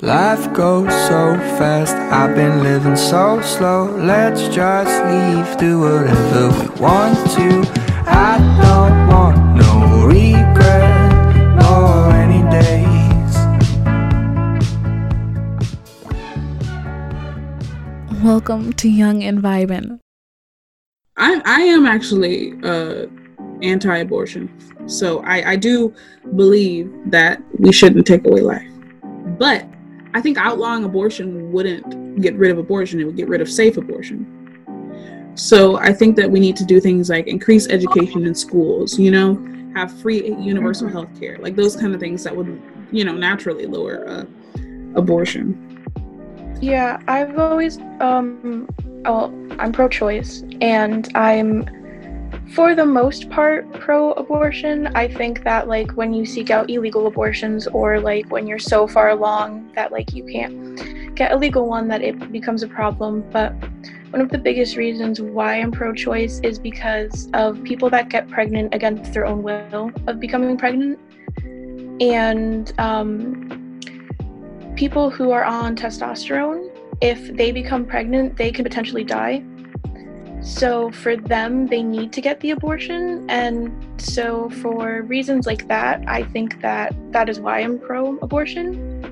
Life goes so fast, I've been living so slow. Let's just leave, do whatever we want to. I don't want no regret, nor any days. Welcome to Young and Vibin. I, I am actually uh, anti-abortion, so I, I do believe that we shouldn't take away life. But I think outlawing abortion wouldn't get rid of abortion; it would get rid of safe abortion. So I think that we need to do things like increase education in schools. You know, have free universal health care, like those kind of things that would, you know, naturally lower uh, abortion. Yeah, I've always um well, I'm pro-choice and I'm for the most part pro-abortion. I think that like when you seek out illegal abortions or like when you're so far along that like you can't get a legal one that it becomes a problem, but one of the biggest reasons why I'm pro choice is because of people that get pregnant against their own will of becoming pregnant. And um, people who are on testosterone, if they become pregnant, they can potentially die. So for them, they need to get the abortion. And so for reasons like that, I think that that is why I'm pro abortion.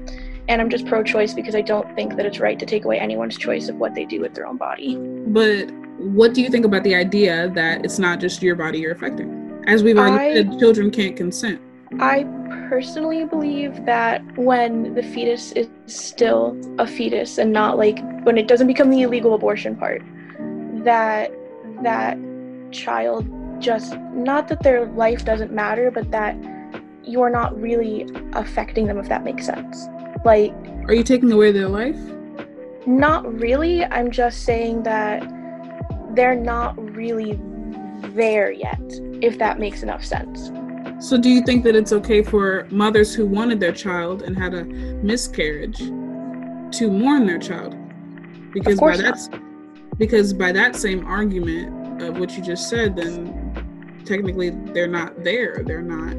And I'm just pro choice because I don't think that it's right to take away anyone's choice of what they do with their own body. But what do you think about the idea that it's not just your body you're affecting? As we've already I- said, children can't consent. I personally believe that when the fetus is still a fetus and not like when it doesn't become the illegal abortion part, that that child just not that their life doesn't matter, but that you're not really affecting them if that makes sense. Like Are you taking away their life? not really. I'm just saying that they're not really there yet, if that makes enough sense. So do you think that it's okay for mothers who wanted their child and had a miscarriage to mourn their child? Because by that because by that same argument of what you just said, then technically they're not there. They're not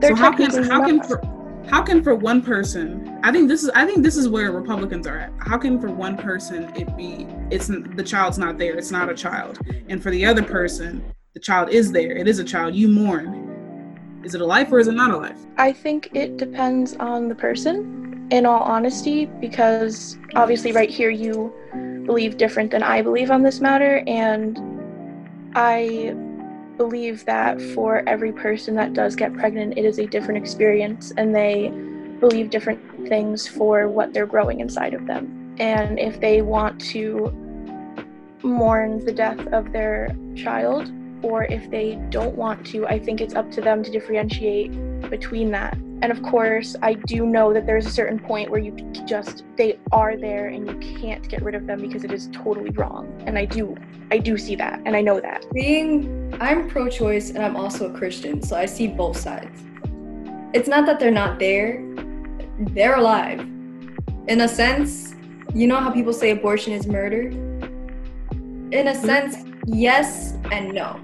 They're so how can how can for how can for one person I think this is I think this is where Republicans are at. How can for one person it be it's the child's not there, it's not a child. And for the other person, the child is there. It is a child. You mourn. Is it a life or is it not a life? I think it depends on the person, in all honesty, because obviously, right here, you believe different than I believe on this matter, and I believe that for every person that does get pregnant, it is a different experience, and they believe different things for what they're growing inside of them. And if they want to mourn the death of their child, or if they don't want to, I think it's up to them to differentiate between that. And of course, I do know that there's a certain point where you just they are there and you can't get rid of them because it is totally wrong. And I do I do see that and I know that. being i'm pro-choice and i'm also a christian so i see both sides it's not that they're not there they're alive in a sense you know how people say abortion is murder in a mm-hmm. sense yes and no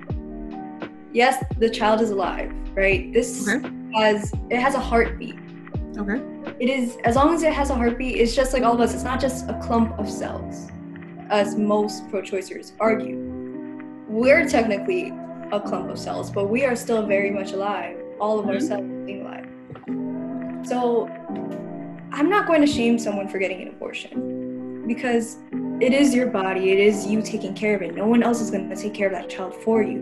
yes the child is alive right? This Okay. has it has a heartbeat. Okay. it is as long as it has a heartbeat it's just like all of us it's not just a clump of cells as most pro-choicers argue. We're technically a clump of cells but we are still very much alive. All of our Mhm. cells being alive. So i'm not going to shame someone for getting an abortion because it is your body it is you taking care of it. No one else is going to take care of that child for you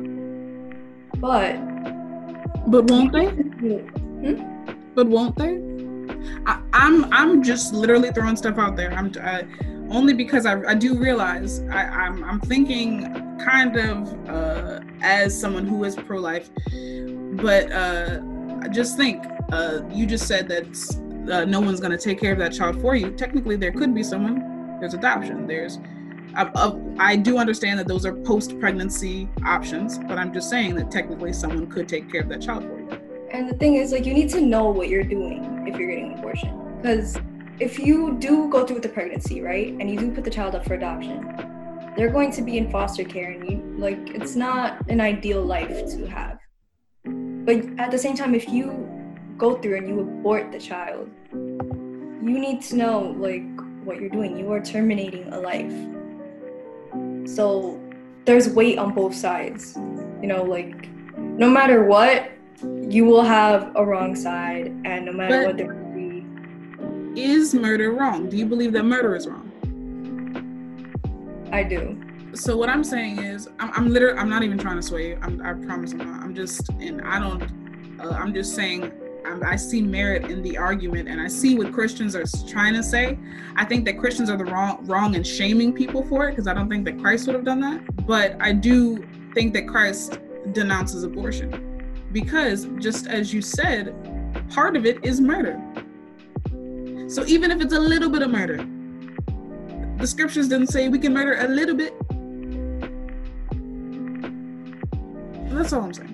but But won't they? Hmm? But won't they? I, I'm I'm just literally throwing stuff out there. I'm uh, only because I, I do realize I, I'm I'm thinking kind of uh, as someone who is pro-life, but uh, I just think uh, you just said that uh, no one's gonna take care of that child for you. Technically, there could be someone. There's adoption. There's I, I, do understand that those are post-pregnancy options, but I'm just saying that technically someone could take care of that child for you. And the thing is, like, you need to know what you're doing if you're getting an abortion. Because if you do go through with the pregnancy, right, and you do put the child up for adoption, they're going to be in foster care, and you like, it's not an ideal life to have. But at the same time, if you go through and you abort the child, you need to know like what you're doing. You are terminating a life. So there's weight on both sides. You know, like no matter what, you will have a wrong side, and no matter But- what there could be. Is murder wrong? Do you believe that murder is wrong? I do. So what I'm saying is, I'm, I'm literally, I'm not even trying to sway you. I'm, I promise I'm not. I'm just, and I don't. Uh, I'm just saying, Um, I see merit in the argument, and I see what Christians are trying to say. I think that Christians are the wrong, wrong in shaming people for it, because I don't think that Christ would have done that. But I do think that Christ denounces abortion, because just as you said, part of it is murder. So even if it's a little bit of murder, the scriptures didn't say we can murder a little bit. That's all I'm saying.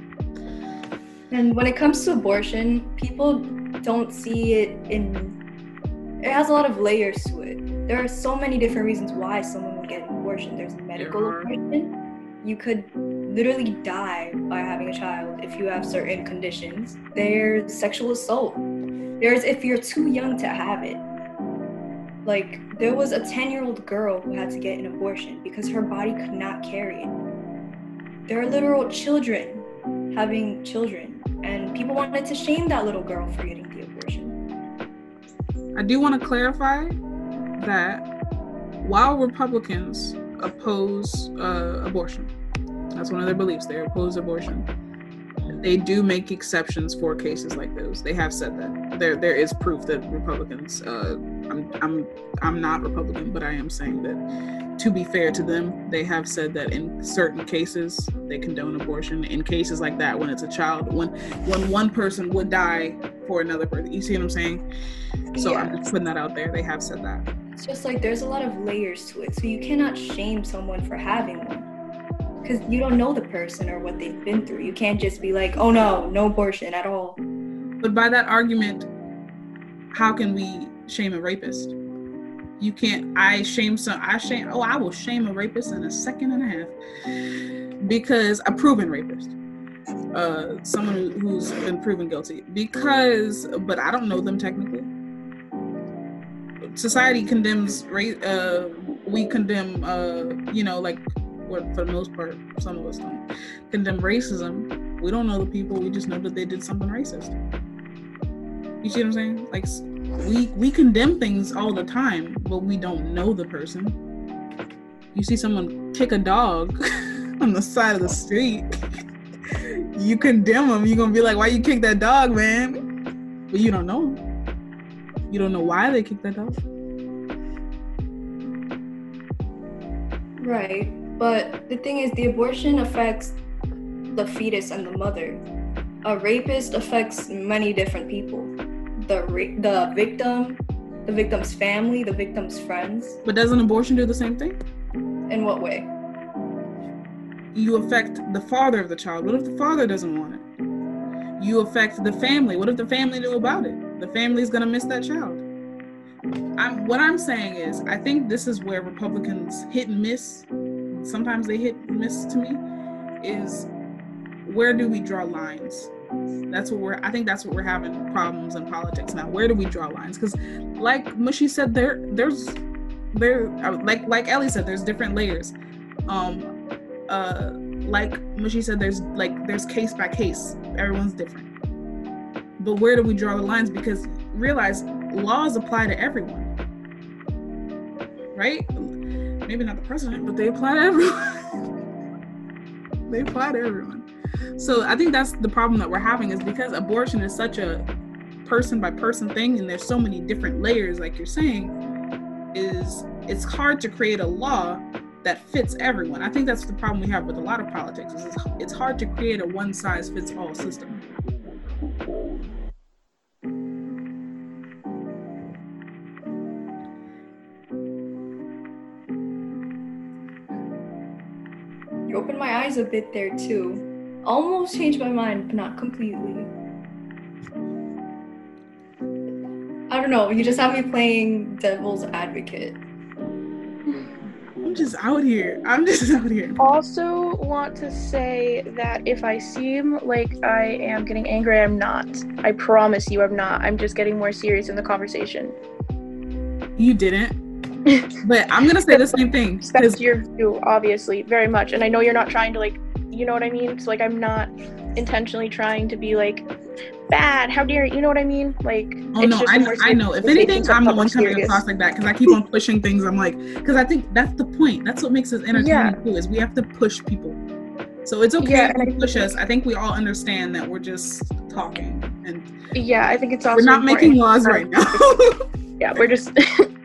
And when it comes to abortion, people don't see it in. It has a lot of layers to it. There are so many different reasons why someone would get an abortion. There's medical abortion. You could literally die by having a child if you have certain conditions. There's sexual assault. There's if you're too young to have it. Like, there was a 10 year old girl who had to get an abortion because her body could not carry it. There are literal children having children, and people wanted to shame that little girl for getting the abortion. I do want to clarify that while Republicans oppose uh, abortion, that's one of their beliefs. They oppose abortion. They do make exceptions for cases like those. They have said that there there is proof that Republicans. Uh, I'm I'm I'm not Republican, but I am saying that to be fair to them, they have said that in certain cases they condone abortion. In cases like that, when it's a child, when when one person would die for another person, you see what I'm saying? So I'm just putting that out there. They have said that. It's just like there's a lot of layers to it, so you cannot shame someone for having one. Because you don't know the person or what they've been through. You can't just be like, oh no, no abortion at all. But by that argument, how can we shame a rapist? You can't. I shame some. I shame. Oh, I will shame a rapist in a second and a half because a proven rapist, uh, someone who, who's been proven guilty. Because, but I don't know them technically. Society condemns rape. Uh, we condemn. Uh, you know, like what for the most part, some of us don't condemn racism. We don't know the people. We just know that they did something racist. You see what I'm saying? Like we we condemn things all the time, but we don't know the person. You see someone kick a dog on the side of the street, you condemn them. You're gonna be like, "Why you kick that dog, man?" But you don't know. You don't know why they kicked that dog. Right. But the thing is, the abortion affects the fetus and the mother. A rapist affects many different people. The the victim, the victim's family, the victim's friends. But doesn't abortion do the same thing? In what way? You affect the father of the child. What if the father doesn't want it? You affect the family. What if the family knew about it? The family's gonna miss that child. I'm, what I'm saying is, I think this is where Republicans hit and miss. Sometimes they hit and miss to me. Is where do we draw lines? That's what we're. I think that's what we're having problems in politics now. Where do we draw lines? Because, like Mushy said, there, there's, there, like like Ellie said, there's different layers. Um, uh, like Mushy said, there's like there's case by case. Everyone's different. But where do we draw the lines? Because realize laws apply to everyone, right? Maybe not the president, but they apply to everyone. they apply to everyone. So I think that's the problem that we're having is because abortion is such a person by person thing, and there's so many different layers, like you're saying, is it's hard to create a law that fits everyone. I think that's the problem we have with a lot of politics. Is it's, it's hard to create a one size fits all system. You opened my eyes a bit there too. Almost changed my mind, but not completely. I don't know. You just have me playing devil's advocate. I'm just out here. I'm just out here. Also, want to say that if I seem like I am getting angry, I'm not. I promise you, I'm not. I'm just getting more serious in the conversation. You didn't. but I'm gonna say the same thing. 'cause- Respect your view, obviously, very much. And I know you're not trying to like, you know what I mean. So like, I'm not intentionally trying to be like bad. How dare you? You know what I mean? Like, Oh no, I, more I know. If anything, I'm the one coming serious. across like that because I keep on pushing things. I'm like, because I think that's the point. That's what makes us entertaining Yeah. too. Is we have to push people. So it's okay Yeah, if and push us. I think we all understand that we're just talking and Yeah, I think it's also we're not making important- laws right now. Yeah, we're just